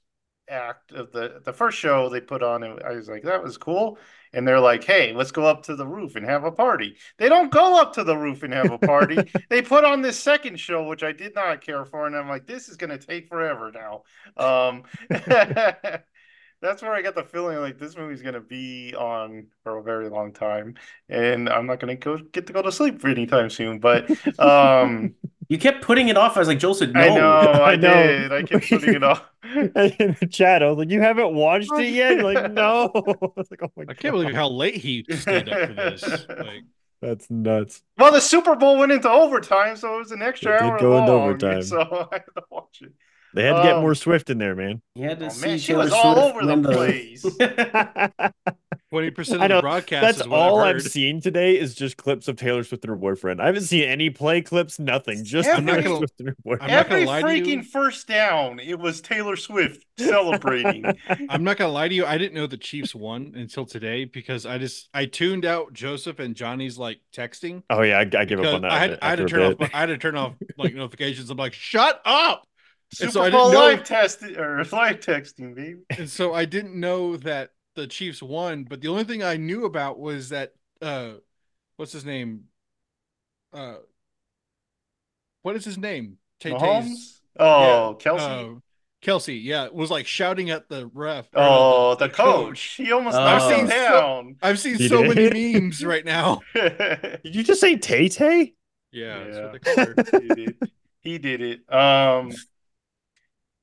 act of the the first show they put on. I was like, that was cool and they're like, "Hey, let's go up to the roof and have a party." They don't go up to the roof and have a party. they put on this second show, which I did not care for, and I'm like, "This is going to take forever now." Um, that's where I got the feeling like this movie's going to be on for a very long time, and I'm not going to go get to go to sleep anytime soon. But um, you kept putting it off. I was like, Joel said no. I know, I, I know. did. I kept putting it off. In the chat, I was like, you haven't watched it yet? You're like, no. I, like, oh my I can't believe how late he stayed up for this. Like, That's nuts. Well, the Super Bowl went into overtime, so it was an extra it hour go long. Into overtime. So I had to watch it. They had to get um, more Swift in there, man. Yeah, oh, man, she was all over the place. Twenty percent of the broadcast. That's all I've seen today is just clips of Taylor Swift and her boyfriend. I haven't seen any play clips, nothing. Just every, Taylor gonna, Swift and her boyfriend. Every freaking first down, it was Taylor Swift celebrating. I'm not gonna lie to you. I didn't know the Chiefs won until today because I just I tuned out Joseph and Johnny's like texting. Oh yeah, I, I give up on that. I had, I had to turn off. I had to turn off like notifications. I'm like, shut up. Super so Bowl live testing or live texting, baby. And so I didn't know that the Chiefs won, but the only thing I knew about was that uh what's his name? Uh what is his name? Tay-Tay's, Oh, yeah, Kelce. Uh, Kelce, yeah, was like shouting at the ref. Oh, the, the, coach. coach. He almost uh, knocked him down. So, I've seen he so did? many memes right now. did you just say Tay Tay? Yeah, yeah. he, did. he did it. Um,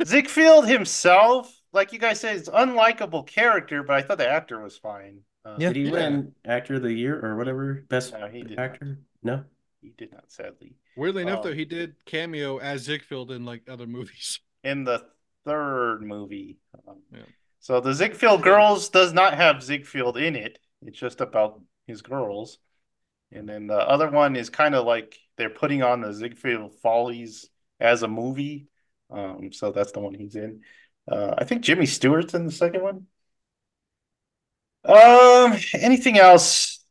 Ziegfeld himself, like you guys said, it's unlikable character, but I thought the actor was fine. Uh, yeah. Did he win Actor of the Year or whatever? Best no, he did actor? Not. No, he did not. Sadly. Weirdly um, enough, though, um, he did cameo as Ziegfeld in like other movies. In the third movie. Um, yeah. So the Ziegfeld Girls does not have Ziegfeld in it. It's just about his girls. And then the other one is kind of like they're putting on the Ziegfeld Follies as a movie. Um, so that's the one he's in. Uh, I think Jimmy Stewart's in the second one. Um, anything else?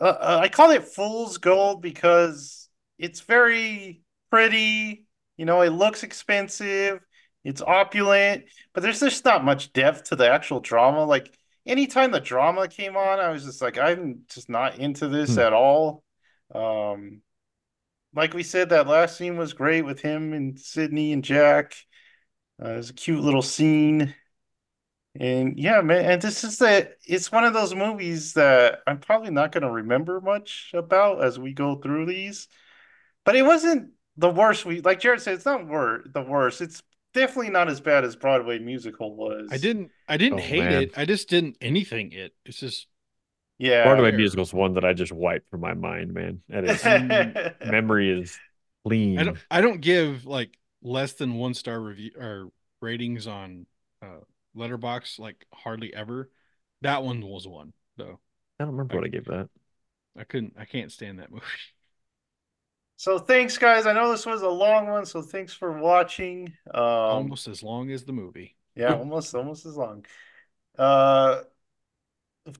Uh, uh, I call it fool's gold because it's very pretty. You know, it looks expensive. It's opulent, but there's just not much depth to the actual drama. Like anytime the drama came on, I was just like, I'm just not into this hmm. at all. Um, like we said, that last scene was great with him and Sidney and Jack. Uh, it was a cute little scene. And yeah, man, and this is that it's one of those movies that I'm probably not going to remember much about as we go through these. But it wasn't the worst we like Jared said, it's not wor- the worst. It's definitely not as bad as Broadway musical was. I didn't I didn't oh, hate man. it. I just didn't anything it. It's just yeah, Broadway musical is one that I just wiped from my mind, man. And That is memory is clean. I don't, I don't give like less than one star review or ratings on uh Letterboxd like hardly ever. That one was one though. I don't remember I, what I gave that. I couldn't. I can't stand that movie. So thanks, guys. I know this was a long one, so thanks for watching. Um, almost as long as the movie. Yeah, almost almost as long. Uh,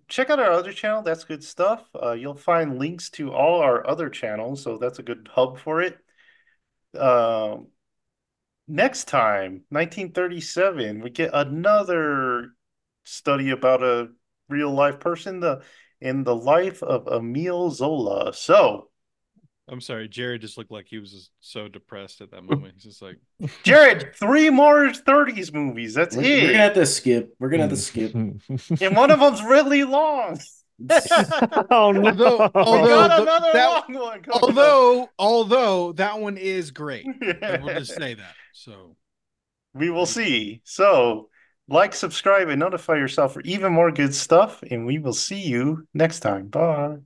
check out our other channel. That's good stuff. Uh, you'll find links to all our other channels, so that's a good hub for it. Um, next time, 1937, we get another study about a real life person, the in the life of Emile Zola. So I'm sorry, Jared just looked like he was just so depressed at that moment. He's just like, Jared, three more 30s movies. That's we're, it. We're gonna have to skip. We're gonna have to skip. and one of them's really long. oh no! Although, although the, that, one although, although that one is great, We'll just say that. So we will see. So like, subscribe, and notify yourself for even more good stuff. And we will see you next time. Bye.